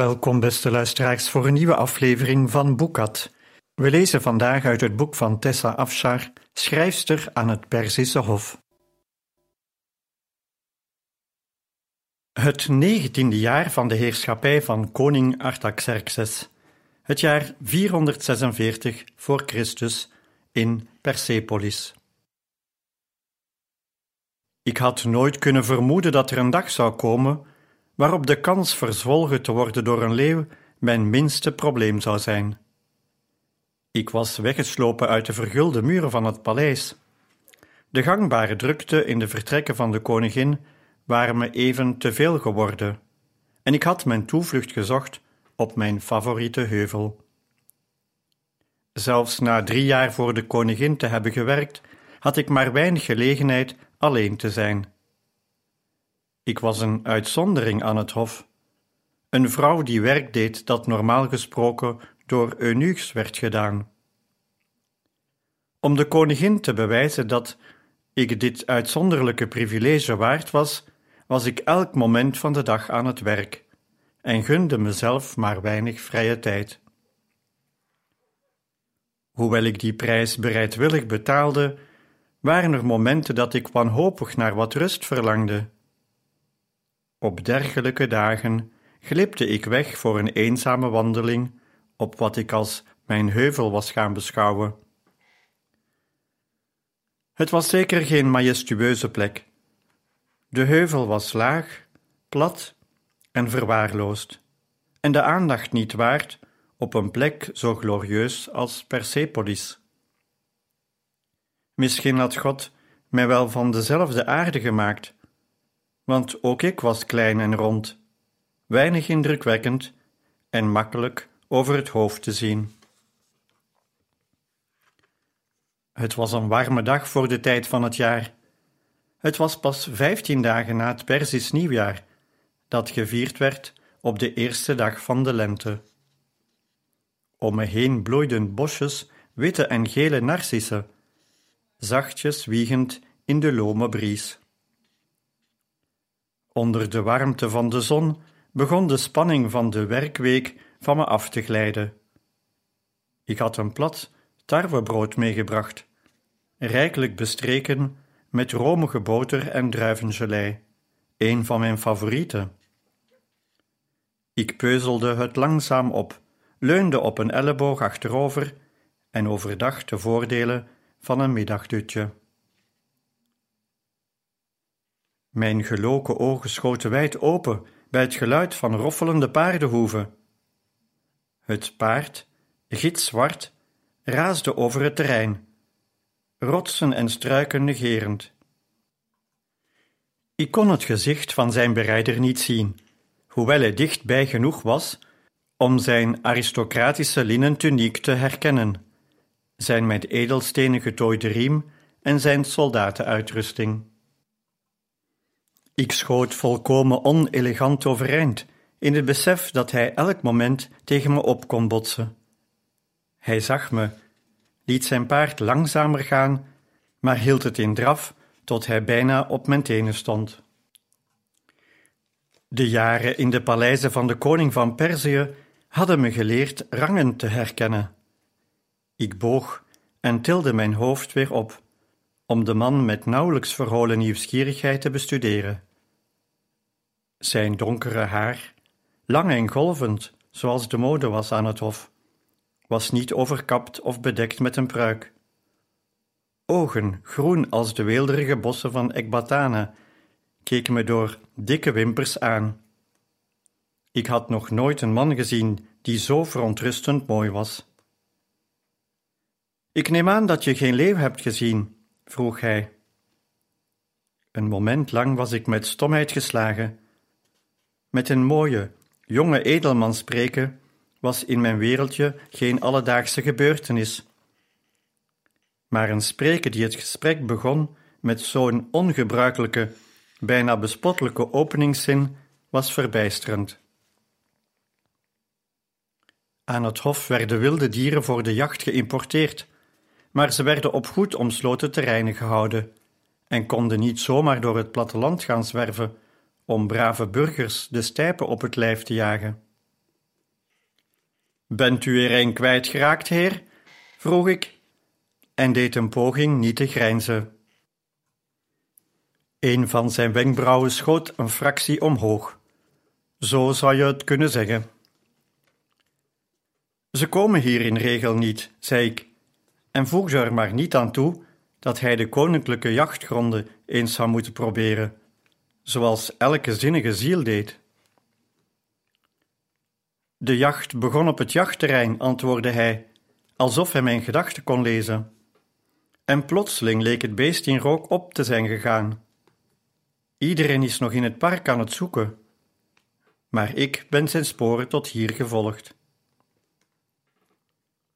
Welkom, beste luisteraars, voor een nieuwe aflevering van Boekat. We lezen vandaag uit het boek van Tessa Afshar, schrijfster aan het Perzische Hof. Het negentiende jaar van de heerschappij van koning Artaxerxes, het jaar 446 voor Christus in Persepolis. Ik had nooit kunnen vermoeden dat er een dag zou komen waarop de kans verzwolgen te worden door een leeuw mijn minste probleem zou zijn. Ik was weggeslopen uit de vergulde muren van het paleis. De gangbare drukte in de vertrekken van de koningin waren me even te veel geworden, en ik had mijn toevlucht gezocht op mijn favoriete heuvel. Zelfs na drie jaar voor de koningin te hebben gewerkt, had ik maar weinig gelegenheid alleen te zijn. Ik was een uitzondering aan het hof. Een vrouw die werk deed dat normaal gesproken door eunuchs werd gedaan. Om de koningin te bewijzen dat ik dit uitzonderlijke privilege waard was, was ik elk moment van de dag aan het werk en gunde mezelf maar weinig vrije tijd. Hoewel ik die prijs bereidwillig betaalde, waren er momenten dat ik wanhopig naar wat rust verlangde op dergelijke dagen glipte ik weg voor een eenzame wandeling op wat ik als mijn heuvel was gaan beschouwen. Het was zeker geen majestueuze plek. De heuvel was laag, plat en verwaarloosd, en de aandacht niet waard op een plek zo glorieus als Persepolis. Misschien had God mij wel van dezelfde aarde gemaakt want ook ik was klein en rond, weinig indrukwekkend en makkelijk over het hoofd te zien. Het was een warme dag voor de tijd van het jaar. Het was pas vijftien dagen na het Persisch nieuwjaar, dat gevierd werd op de eerste dag van de lente. Om me heen bloeiden bosjes witte en gele narcissen, zachtjes wiegend in de lome bries. Onder de warmte van de zon begon de spanning van de werkweek van me af te glijden. Ik had een plat tarwebrood meegebracht, rijkelijk bestreken met romige boter en druivengelei, een van mijn favorieten. Ik peuzelde het langzaam op, leunde op een elleboog achterover en overdacht de voordelen van een middagdutje. Mijn geloken ogen schoten wijd open bij het geluid van roffelende paardenhoeven. Het paard, gitzwart, raasde over het terrein, rotsen en struiken negerend. Ik kon het gezicht van zijn berijder niet zien, hoewel hij dichtbij genoeg was om zijn aristocratische linnen tuniek te herkennen, zijn met edelstenen getooide riem en zijn soldatenuitrusting. Ik schoot volkomen onelegant overeind, in het besef dat hij elk moment tegen me op kon botsen. Hij zag me, liet zijn paard langzamer gaan, maar hield het in draf tot hij bijna op mijn tenen stond. De jaren in de paleizen van de koning van Perzië hadden me geleerd rangen te herkennen. Ik boog en tilde mijn hoofd weer op, om de man met nauwelijks verholen nieuwsgierigheid te bestuderen. Zijn donkere haar, lang en golvend, zoals de mode was aan het hof, was niet overkapt of bedekt met een pruik. Ogen, groen als de weelderige bossen van Ekbatana, keken me door dikke wimpers aan. Ik had nog nooit een man gezien die zo verontrustend mooi was. Ik neem aan dat je geen leeuw hebt gezien, vroeg hij. Een moment lang was ik met stomheid geslagen. Met een mooie, jonge edelman spreken was in mijn wereldje geen alledaagse gebeurtenis. Maar een spreker die het gesprek begon met zo'n ongebruikelijke, bijna bespottelijke openingszin was verbijsterend. Aan het hof werden wilde dieren voor de jacht geïmporteerd, maar ze werden op goed omsloten terreinen gehouden en konden niet zomaar door het platteland gaan zwerven om brave burgers de stijpen op het lijf te jagen. Bent u er een kwijtgeraakt, heer? vroeg ik, en deed een poging niet te grijnzen. Een van zijn wenkbrauwen schoot een fractie omhoog. Zo zou je het kunnen zeggen. Ze komen hier in regel niet, zei ik, en voegde er maar niet aan toe dat hij de koninklijke jachtgronden eens zou moeten proberen, zoals elke zinnige ziel deed. De jacht begon op het jachtterrein, antwoordde hij, alsof hij mijn gedachten kon lezen. En plotseling leek het beest in rook op te zijn gegaan. Iedereen is nog in het park aan het zoeken, maar ik ben zijn sporen tot hier gevolgd.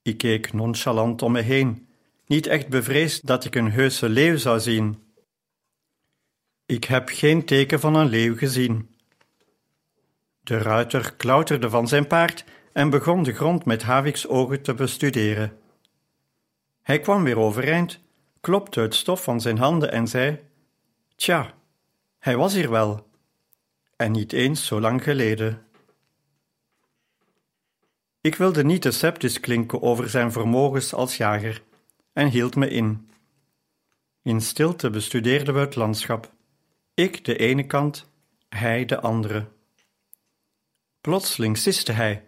Ik keek nonchalant om me heen, niet echt bevreesd dat ik een heuse leeuw zou zien. Ik heb geen teken van een leeuw gezien. De ruiter klauterde van zijn paard en begon de grond met Haviks ogen te bestuderen. Hij kwam weer overeind, klopte het stof van zijn handen en zei: Tja, hij was hier wel, en niet eens zo lang geleden. Ik wilde niet sceptisch klinken over zijn vermogens als jager en hield me in. In stilte bestudeerden we het landschap. Ik de ene kant, hij de andere. Plotseling siste hij: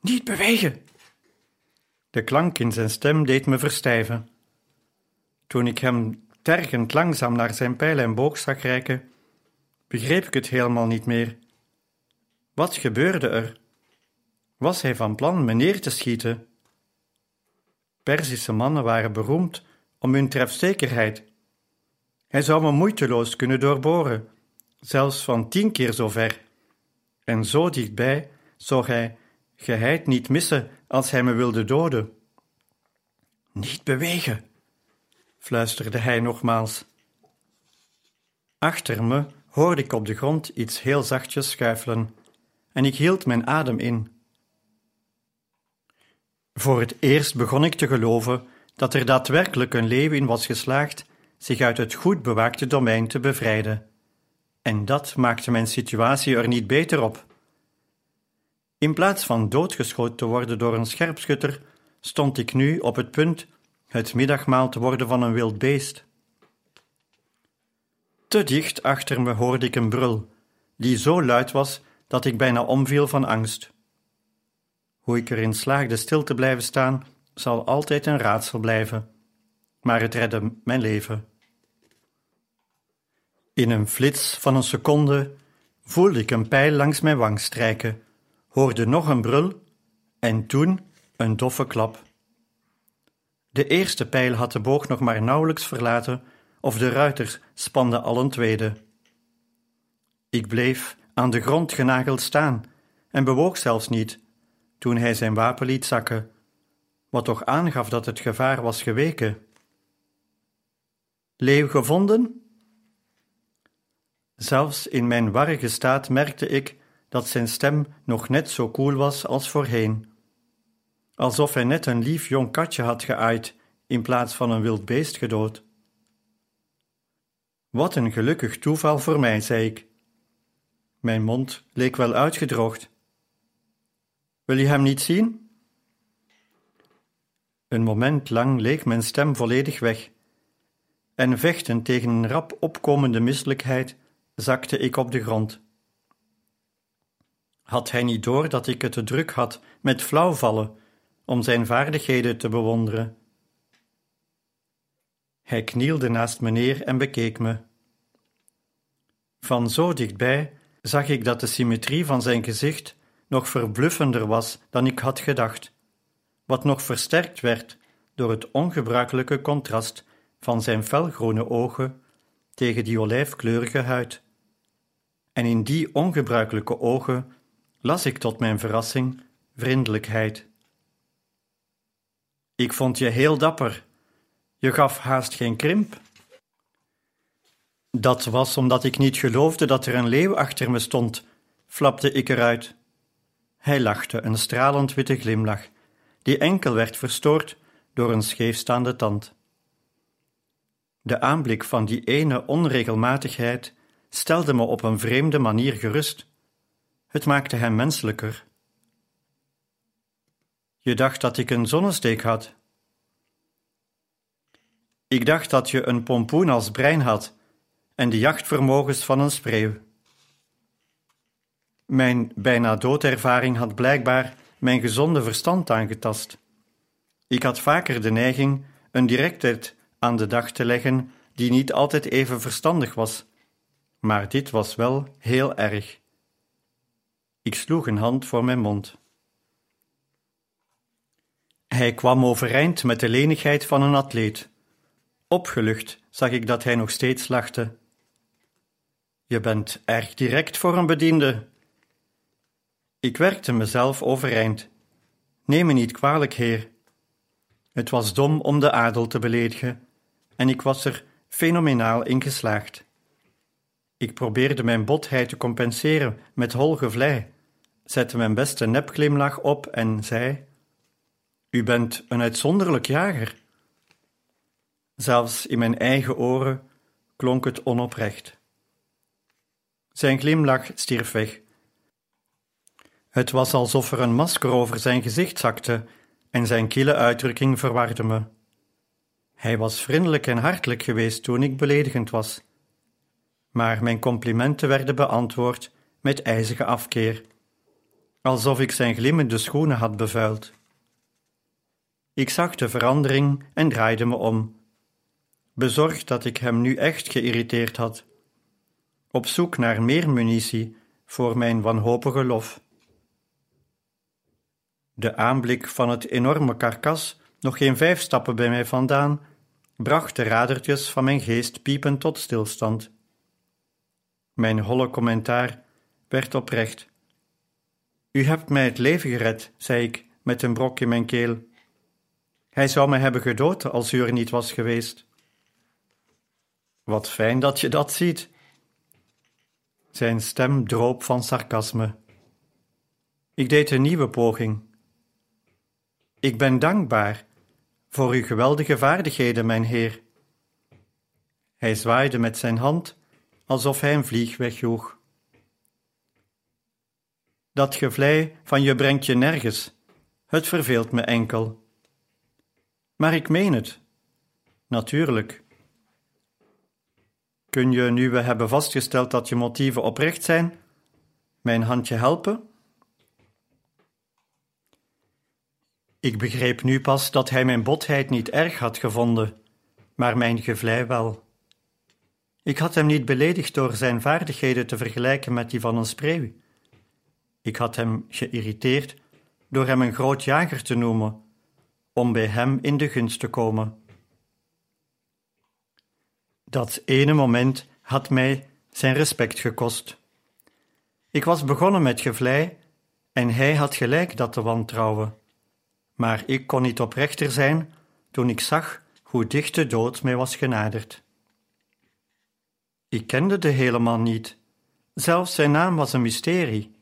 Niet bewegen! De klank in zijn stem deed me verstijven. Toen ik hem tergend langzaam naar zijn pijl en boog zag reiken, begreep ik het helemaal niet meer. Wat gebeurde er? Was hij van plan me neer te schieten? Perzische mannen waren beroemd om hun trefzekerheid. Hij zou me moeiteloos kunnen doorboren, zelfs van tien keer zo ver. En zo dichtbij zou hij geheid niet missen als hij me wilde doden. Niet bewegen, fluisterde hij nogmaals. Achter me hoorde ik op de grond iets heel zachtjes schuifelen, en ik hield mijn adem in. Voor het eerst begon ik te geloven dat er daadwerkelijk een leeuw in was geslaagd zich uit het goed bewaakte domein te bevrijden. En dat maakte mijn situatie er niet beter op. In plaats van doodgeschoten te worden door een scherpschutter, stond ik nu op het punt het middagmaal te worden van een wild beest. Te dicht achter me hoorde ik een brul, die zo luid was dat ik bijna omviel van angst. Hoe ik erin slaagde stil te blijven staan, zal altijd een raadsel blijven, maar het redde mijn leven. In een flits van een seconde voelde ik een pijl langs mijn wang strijken, hoorde nog een brul en toen een doffe klap. De eerste pijl had de boog nog maar nauwelijks verlaten, of de ruiters spanden al een tweede. Ik bleef aan de grond genageld staan en bewoog zelfs niet toen hij zijn wapen liet zakken, wat toch aangaf dat het gevaar was geweken. Leeuw gevonden? Zelfs in mijn warrige staat merkte ik dat zijn stem nog net zo koel was als voorheen. Alsof hij net een lief jong katje had geaaid in plaats van een wild beest gedood. Wat een gelukkig toeval voor mij, zei ik. Mijn mond leek wel uitgedroogd. Wil je hem niet zien? Een moment lang leek mijn stem volledig weg, en vechtend tegen een rap opkomende misselijkheid zakte ik op de grond. Had hij niet door dat ik het te druk had met flauwvallen om zijn vaardigheden te bewonderen? Hij knielde naast me neer en bekeek me. Van zo dichtbij zag ik dat de symmetrie van zijn gezicht nog verbluffender was dan ik had gedacht, wat nog versterkt werd door het ongebruikelijke contrast van zijn felgroene ogen tegen die olijfkleurige huid. En in die ongebruikelijke ogen las ik tot mijn verrassing vriendelijkheid. Ik vond je heel dapper. Je gaf haast geen krimp. Dat was omdat ik niet geloofde dat er een leeuw achter me stond, flapte ik eruit. Hij lachte, een stralend witte glimlach, die enkel werd verstoord door een scheefstaande tand. De aanblik van die ene onregelmatigheid stelde me op een vreemde manier gerust. Het maakte hem menselijker. Je dacht dat ik een zonnesteek had. Ik dacht dat je een pompoen als brein had en de jachtvermogens van een spreeuw. Mijn bijna doodervaring had blijkbaar mijn gezonde verstand aangetast. Ik had vaker de neiging een directheid aan de dag te leggen die niet altijd even verstandig was, maar dit was wel heel erg. Ik sloeg een hand voor mijn mond. Hij kwam overeind met de lenigheid van een atleet. Opgelucht zag ik dat hij nog steeds lachte. Je bent erg direct voor een bediende. Ik werkte mezelf overeind. Neem me niet kwalijk, heer. Het was dom om de adel te beledigen, en ik was er fenomenaal in geslaagd. Ik probeerde mijn botheid te compenseren met hol gevlei, zette mijn beste nepglimlach op en zei: U bent een uitzonderlijk jager. Zelfs in mijn eigen oren klonk het onoprecht. Zijn glimlach stierf weg. Het was alsof er een masker over zijn gezicht zakte en zijn kille uitdrukking verwarde me. Hij was vriendelijk en hartelijk geweest toen ik beledigend was. Maar mijn complimenten werden beantwoord met ijzige afkeer, alsof ik zijn glimmende schoenen had bevuild. Ik zag de verandering en draaide me om, bezorgd dat ik hem nu echt geïrriteerd had, op zoek naar meer munitie voor mijn wanhopige lof. De aanblik van het enorme karkas, nog geen vijf stappen bij mij vandaan, bracht de radertjes van mijn geest piepend tot stilstand. Mijn holle commentaar werd oprecht. U hebt mij het leven gered, zei ik met een brok in mijn keel. Hij zou mij hebben gedood als u er niet was geweest. Wat fijn dat je dat ziet. Zijn stem droop van sarcasme. Ik deed een nieuwe poging. Ik ben dankbaar voor uw geweldige vaardigheden, mijn heer. Hij zwaaide met zijn hand alsof hij een vlieg wegjoeg. Dat gevlei van je brengt je nergens, het verveelt me enkel. Maar ik meen het, natuurlijk. Kun je, nu we hebben vastgesteld dat je motieven oprecht zijn, mijn handje helpen? Ik begreep nu pas dat hij mijn botheid niet erg had gevonden, maar mijn gevlei wel. Ik had hem niet beledigd door zijn vaardigheden te vergelijken met die van een spreeuw. Ik had hem geïrriteerd door hem een groot jager te noemen, om bij hem in de gunst te komen. Dat ene moment had mij zijn respect gekost. Ik was begonnen met gevlei en hij had gelijk dat te wantrouwen maar ik kon niet oprechter zijn toen ik zag hoe dicht de dood mij was genaderd. Ik kende de hele man niet, zelfs zijn naam was een mysterie.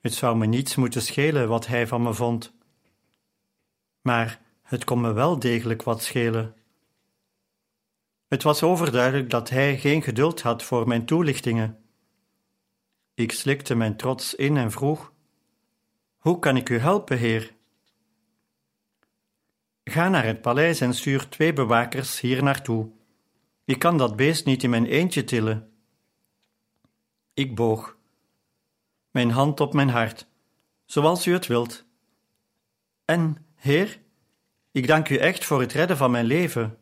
Het zou me niets moeten schelen wat hij van me vond. Maar het kon me wel degelijk wat schelen. Het was overduidelijk dat hij geen geduld had voor mijn toelichtingen. Ik slikte mijn trots in en vroeg: Hoe kan ik u helpen, heer? Ga naar het paleis en stuur twee bewakers hier naartoe. Ik kan dat beest niet in mijn eentje tillen. Ik boog, mijn hand op mijn hart, zoals u het wilt. En, Heer, ik dank u echt voor het redden van mijn leven.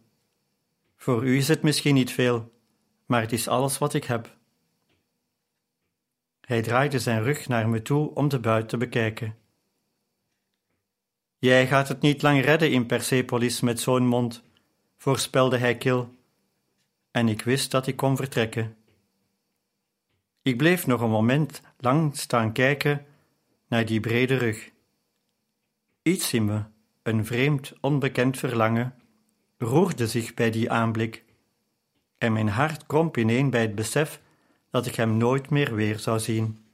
Voor u is het misschien niet veel, maar het is alles wat ik heb. Hij draaide zijn rug naar me toe om de buit te bekijken. Jij gaat het niet lang redden in Persepolis met zo'n mond, voorspelde hij kil. En ik wist dat ik kon vertrekken. Ik bleef nog een moment lang staan kijken naar die brede rug. Iets in me, een vreemd, onbekend verlangen, roerde zich bij die aanblik, en mijn hart kromp ineen bij het besef dat ik hem nooit meer weer zou zien.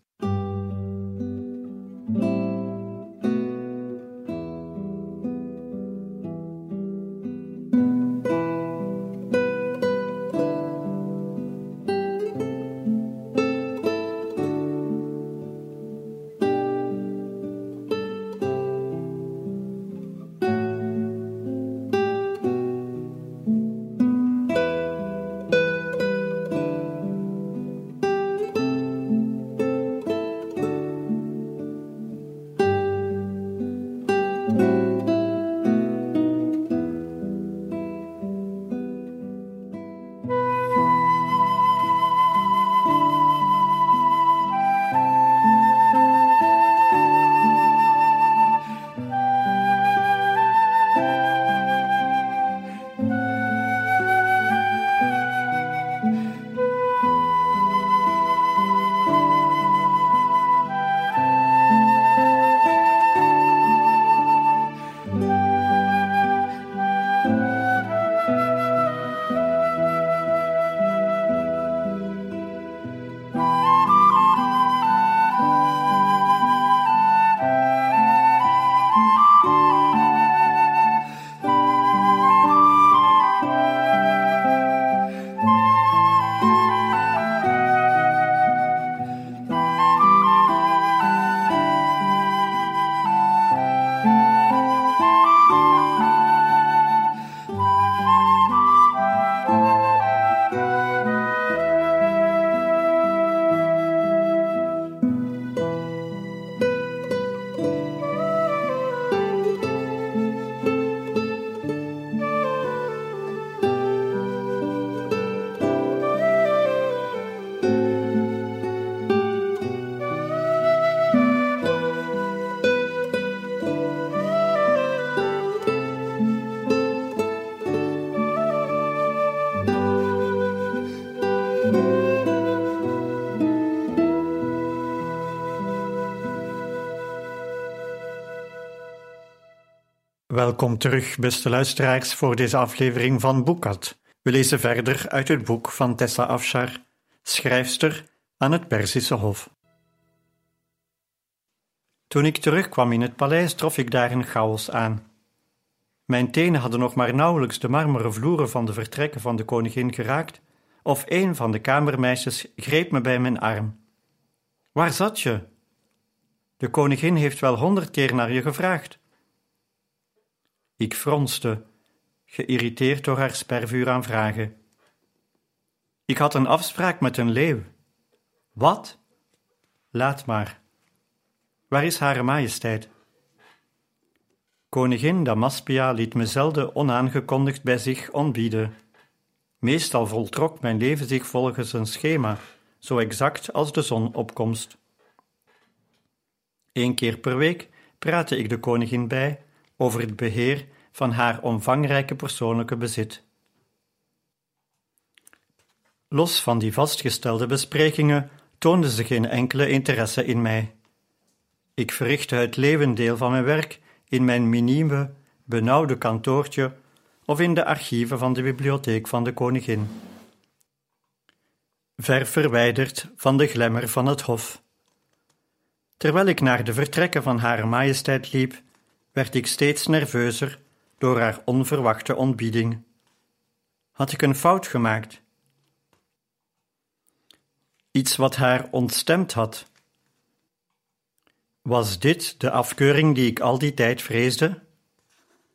Welkom terug, beste luisteraars, voor deze aflevering van Boekat. We lezen verder uit het boek van Tessa Afshar, schrijfster aan het Perzische Hof. Toen ik terugkwam in het paleis, trof ik daar een chaos aan. Mijn tenen hadden nog maar nauwelijks de marmeren vloeren van de vertrekken van de koningin geraakt, of een van de kamermeisjes greep me bij mijn arm. Waar zat je? De koningin heeft wel honderd keer naar je gevraagd. Ik fronste, geïrriteerd door haar spervuur aan vragen. Ik had een afspraak met een leeuw. Wat? Laat maar. Waar is Hare Majesteit? Koningin Damaspia liet me zelden onaangekondigd bij zich ontbieden. Meestal voltrok mijn leven zich volgens een schema, zo exact als de zonopkomst. Eén keer per week praatte ik de koningin bij over het beheer van haar omvangrijke persoonlijke bezit. Los van die vastgestelde besprekingen toonde ze geen enkele interesse in mij. Ik verrichtte het levendeel van mijn werk in mijn minieme, benauwde kantoortje of in de archieven van de bibliotheek van de koningin. Ver verwijderd van de glemmer van het hof. Terwijl ik naar de vertrekken van Hare Majesteit liep, werd ik steeds nerveuzer door haar onverwachte ontbieding. Had ik een fout gemaakt? Iets wat haar ontstemd had. Was dit de afkeuring die ik al die tijd vreesde?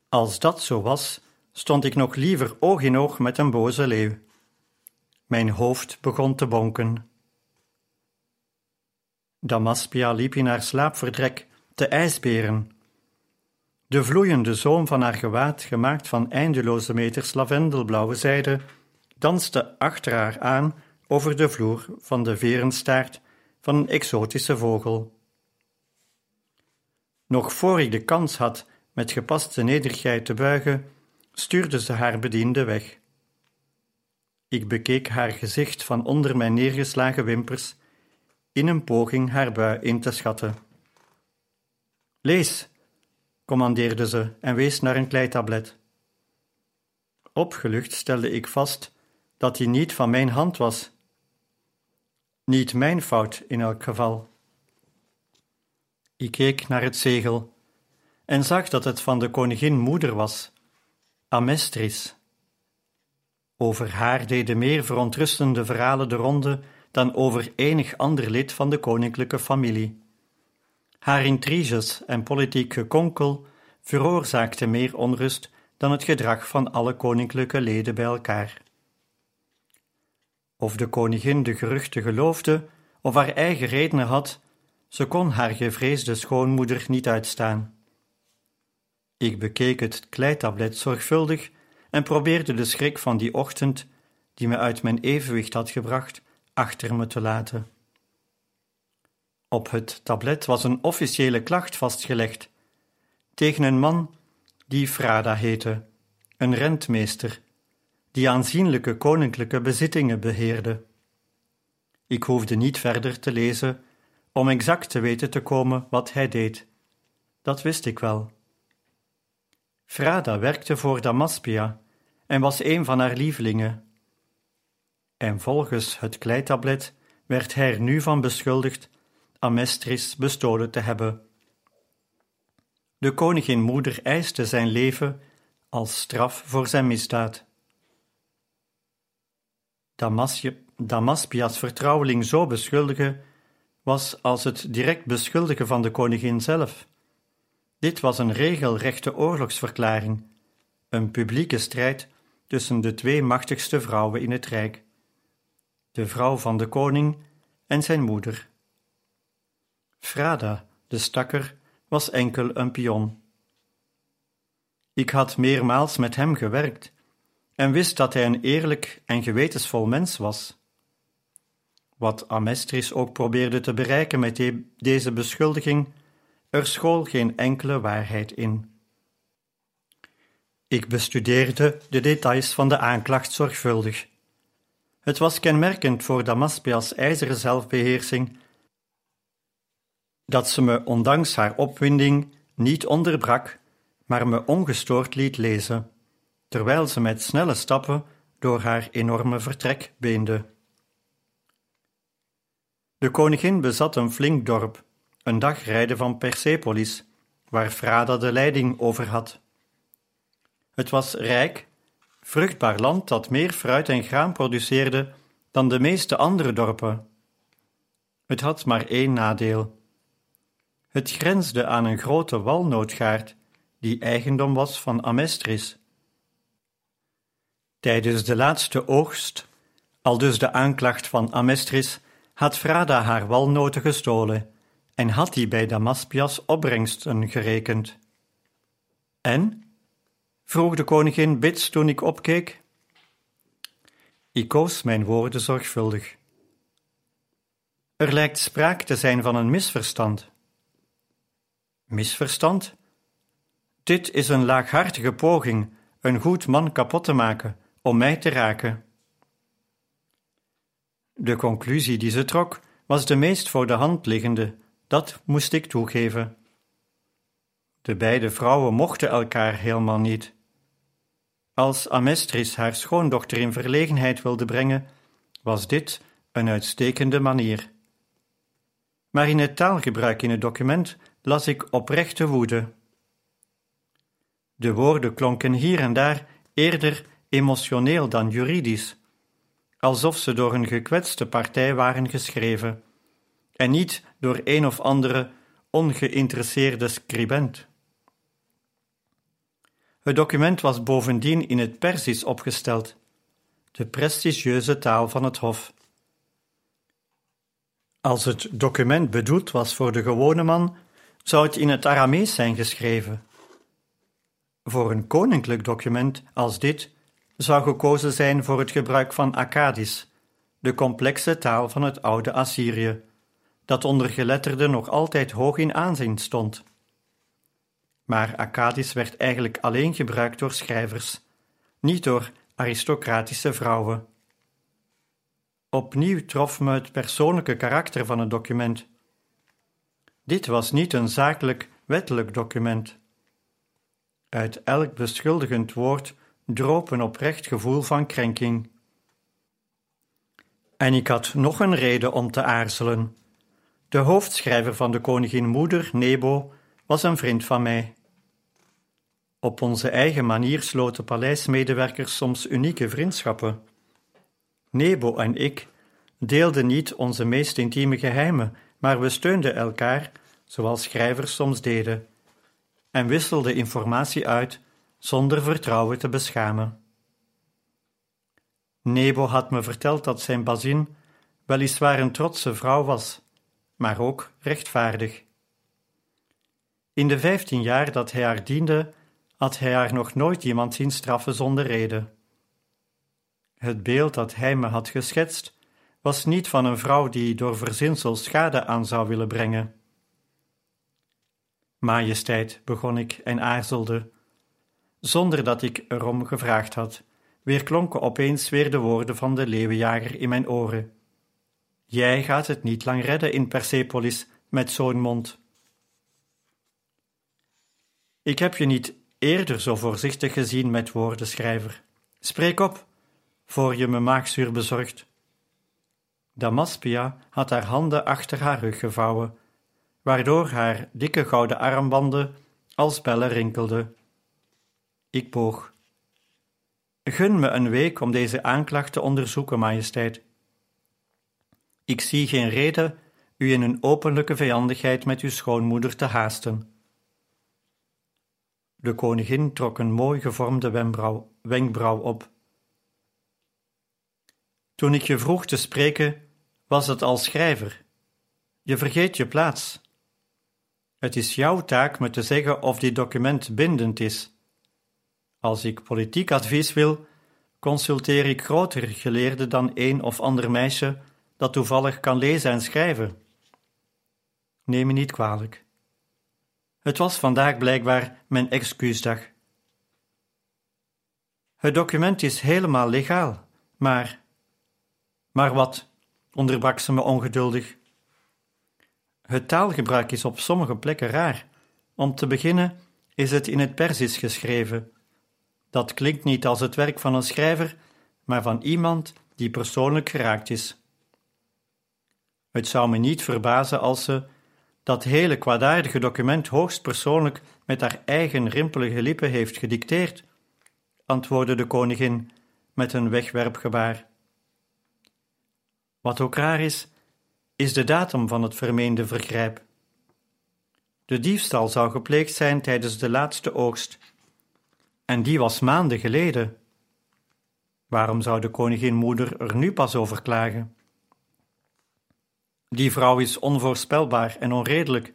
Als dat zo was, stond ik nog liever oog in oog met een boze leeuw. Mijn hoofd begon te bonken. Damaspia liep in haar slaapvertrek te ijsberen de vloeiende zoom van haar gewaad, gemaakt van eindeloze meters lavendelblauwe zijde, danste achter haar aan over de vloer van de verenstaart van een exotische vogel. Nog voor ik de kans had met gepaste nederigheid te buigen, stuurde ze haar bediende weg. Ik bekeek haar gezicht van onder mijn neergeslagen wimpers in een poging haar bui in te schatten. Lees, commandeerde ze en wees naar een kleitablet. Opgelucht stelde ik vast dat die niet van mijn hand was. Niet mijn fout in elk geval. Ik keek naar het zegel en zag dat het van de koningin moeder was, Amestris. Over haar deden meer verontrustende verhalen de ronde dan over enig ander lid van de koninklijke familie. Haar intriges en politiek gekonkel veroorzaakten meer onrust dan het gedrag van alle koninklijke leden bij elkaar. Of de koningin de geruchten geloofde of haar eigen redenen had, ze kon haar gevreesde schoonmoeder niet uitstaan. Ik bekeek het kleitablet zorgvuldig en probeerde de schrik van die ochtend, die me uit mijn evenwicht had gebracht, achter me te laten. Op het tablet was een officiële klacht vastgelegd tegen een man die Frada heette, een rentmeester, die aanzienlijke koninklijke bezittingen beheerde. Ik hoefde niet verder te lezen om exact te weten te komen wat hij deed. Dat wist ik wel. Frada werkte voor Damaspia en was een van haar lievelingen. En volgens het kleitablet werd hij er nu van beschuldigd Amestris bestolen te hebben. De koningin moeder eiste zijn leven als straf voor zijn misdaad. Damaspia's vertrouweling zo beschuldigen was als het direct beschuldigen van de koningin zelf. Dit was een regelrechte oorlogsverklaring, een publieke strijd tussen de twee machtigste vrouwen in het rijk: de vrouw van de koning en zijn moeder. Frada, de stakker, was enkel een pion. Ik had meermaals met hem gewerkt en wist dat hij een eerlijk en gewetensvol mens was. Wat Amestris ook probeerde te bereiken met deze beschuldiging, er school geen enkele waarheid in. Ik bestudeerde de details van de aanklacht zorgvuldig. Het was kenmerkend voor Damaspias ijzeren zelfbeheersing dat ze me ondanks haar opwinding niet onderbrak, maar me ongestoord liet lezen, terwijl ze met snelle stappen door haar enorme vertrek beende. De koningin bezat een flink dorp, een dag rijden van Persepolis, waar Frada de leiding over had. Het was rijk, vruchtbaar land dat meer fruit en graan produceerde dan de meeste andere dorpen. Het had maar één nadeel. Het grensde aan een grote walnootgaard, die eigendom was van Amestris. Tijdens de laatste oogst, al dus de aanklacht van Amestris, had Frada haar walnoten gestolen en had die bij Damaspias opbrengsten gerekend. En? vroeg de koningin bits toen ik opkeek. Ik koos mijn woorden zorgvuldig. Er lijkt sprake te zijn van een misverstand. Misverstand? Dit is een laaghartige poging een goed man kapot te maken om mij te raken. De conclusie die ze trok was de meest voor de hand liggende, dat moest ik toegeven. De beide vrouwen mochten elkaar helemaal niet. Als Amestris haar schoondochter in verlegenheid wilde brengen, was dit een uitstekende manier. Maar in het taalgebruik in het document las ik oprechte woede. De woorden klonken hier en daar eerder emotioneel dan juridisch, alsof ze door een gekwetste partij waren geschreven en niet door een of andere ongeïnteresseerde scribent. Het document was bovendien in het Persisch opgesteld, de prestigieuze taal van het Hof. Als het document bedoeld was voor de gewone man, zou het in het Aramees zijn geschreven. Voor een koninklijk document als dit zou gekozen zijn voor het gebruik van Akkadisch, de complexe taal van het oude Assyrië, dat onder geletterden nog altijd hoog in aanzien stond. Maar Akkadisch werd eigenlijk alleen gebruikt door schrijvers, niet door aristocratische vrouwen. Opnieuw trof me het persoonlijke karakter van het document. Dit was niet een zakelijk, wettelijk document. Uit elk beschuldigend woord droop een oprecht gevoel van krenking. En ik had nog een reden om te aarzelen. De hoofdschrijver van de koningin moeder, Nebo, was een vriend van mij. Op onze eigen manier sloten paleismedewerkers soms unieke vriendschappen. Nebo en ik deelden niet onze meest intieme geheimen, maar we steunden elkaar, zoals schrijvers soms deden, en wisselden informatie uit zonder vertrouwen te beschamen. Nebo had me verteld dat zijn bazin weliswaar een trotse vrouw was, maar ook rechtvaardig. In de vijftien jaar dat hij haar diende, had hij haar nog nooit iemand zien straffen zonder reden. Het beeld dat hij me had geschetst, was niet van een vrouw die door verzinsel schade aan zou willen brengen. Majesteit, begon ik en aarzelde, zonder dat ik erom gevraagd had, weer klonken opeens weer de woorden van de leeuwenjager in mijn oren. Jij gaat het niet lang redden in Persepolis met zo'n mond. Ik heb je niet eerder zo voorzichtig gezien met woorden, schrijver. Spreek op, voor je me maagzuur bezorgt. Damaspia had haar handen achter haar rug gevouwen, waardoor haar dikke gouden armbanden als bellen rinkelden. Ik boog. Gun me een week om deze aanklacht te onderzoeken, majesteit. Ik zie geen reden u in een openlijke vijandigheid met uw schoonmoeder te haasten. De koningin trok een mooi gevormde wenkbrauw, wenkbrauw op. Toen ik je vroeg te spreken, was het als schrijver. Je vergeet je plaats. Het is jouw taak me te zeggen of dit document bindend is. Als ik politiek advies wil, consulteer ik grotere geleerden dan een of ander meisje dat toevallig kan lezen en schrijven. Neem me niet kwalijk. Het was vandaag blijkbaar mijn excuusdag. Het document is helemaal legaal, maar. Maar wat? Onderbrak ze me ongeduldig. Het taalgebruik is op sommige plekken raar. Om te beginnen is het in het Persisch geschreven. Dat klinkt niet als het werk van een schrijver, maar van iemand die persoonlijk geraakt is. Het zou me niet verbazen als ze dat hele kwaadaardige document hoogst persoonlijk met haar eigen rimpelige lippen heeft gedicteerd, antwoordde de koningin met een wegwerpgebaar. Wat ook raar is, is de datum van het vermeende vergrijp. De diefstal zou gepleegd zijn tijdens de laatste oogst, en die was maanden geleden. Waarom zou de koningin moeder er nu pas over klagen? Die vrouw is onvoorspelbaar en onredelijk.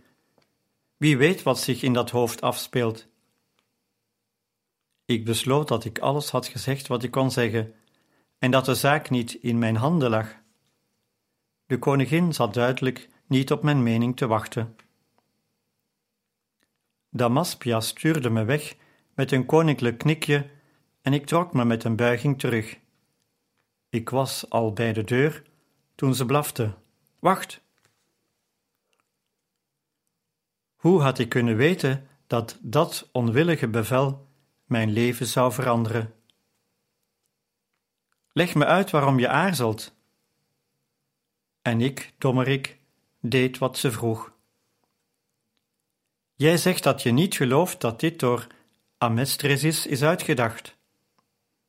Wie weet wat zich in dat hoofd afspeelt? Ik besloot dat ik alles had gezegd wat ik kon zeggen en dat de zaak niet in mijn handen lag. De koningin zat duidelijk niet op mijn mening te wachten. Damaspia stuurde me weg met een koninklijk knikje en ik trok me met een buiging terug. Ik was al bij de deur toen ze blafte. Wacht! Hoe had ik kunnen weten dat dat onwillige bevel mijn leven zou veranderen? Leg me uit waarom je aarzelt. En ik, dommerik, deed wat ze vroeg. Jij zegt dat je niet gelooft dat dit door Amestresis is uitgedacht.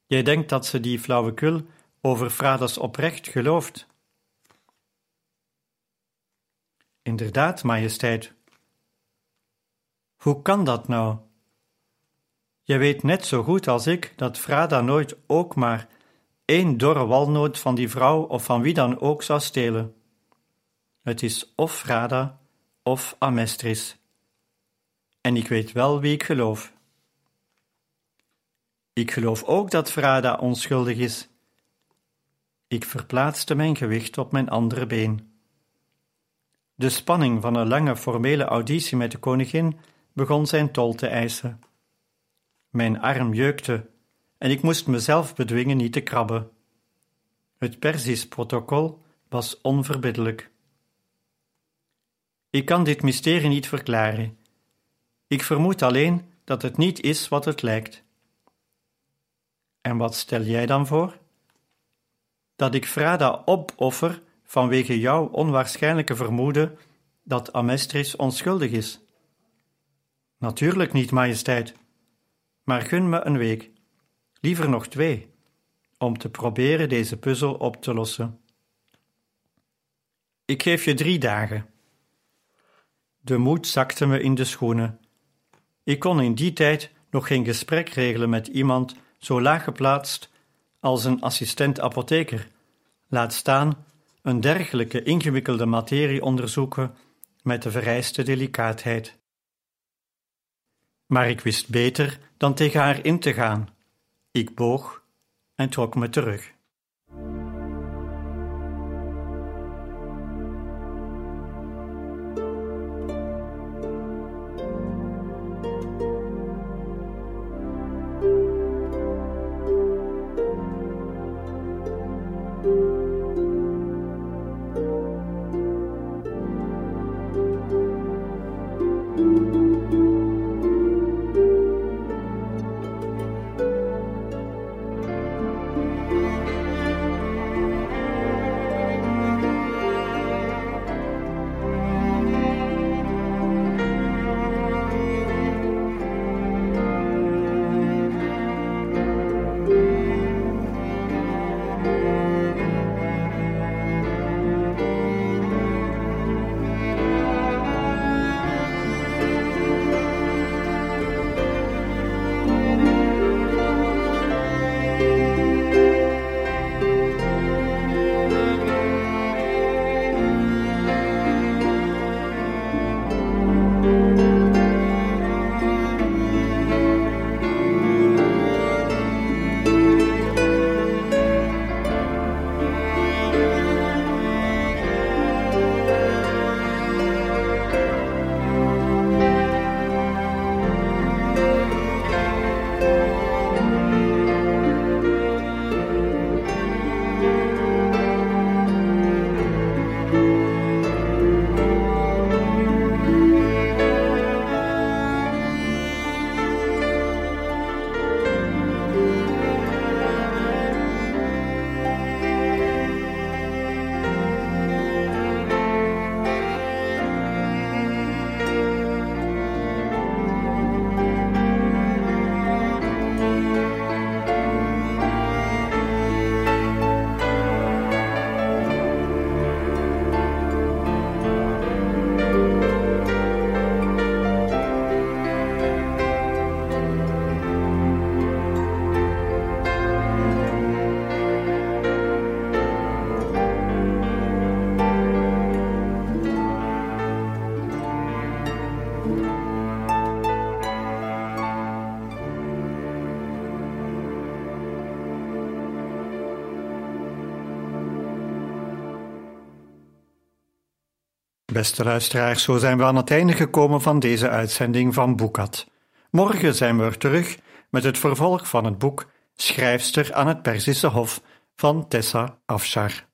Jij denkt dat ze die flauwekul over Fradas oprecht gelooft. Inderdaad, majesteit. Hoe kan dat nou? Je weet net zo goed als ik dat Frada nooit ook maar één dorre walnoot van die vrouw of van wie dan ook zou stelen. Het is of Frada of Amestris. En ik weet wel wie ik geloof. Ik geloof ook dat Frada onschuldig is. Ik verplaatste mijn gewicht op mijn andere been. De spanning van een lange formele auditie met de koningin begon zijn tol te eisen. Mijn arm jeukte en ik moest mezelf bedwingen niet te krabben. Het Persisch protocol was onverbiddelijk. Ik kan dit mysterie niet verklaren. Ik vermoed alleen dat het niet is wat het lijkt. En wat stel jij dan voor? Dat ik Frada opoffer vanwege jouw onwaarschijnlijke vermoeden dat Amestris onschuldig is. Natuurlijk niet, majesteit, maar gun me een week, liever nog twee, om te proberen deze puzzel op te lossen. Ik geef je drie dagen. De moed zakte me in de schoenen. Ik kon in die tijd nog geen gesprek regelen met iemand zo laag geplaatst als een assistent-apotheker, laat staan een dergelijke ingewikkelde materie onderzoeken met de vereiste delicaatheid. Maar ik wist beter dan tegen haar in te gaan. Ik boog en trok me terug. Beste luisteraars, zo zijn we aan het einde gekomen van deze uitzending van Boekat. Morgen zijn we er terug met het vervolg van het boek Schrijfster aan het Perzische Hof van Tessa Afshar.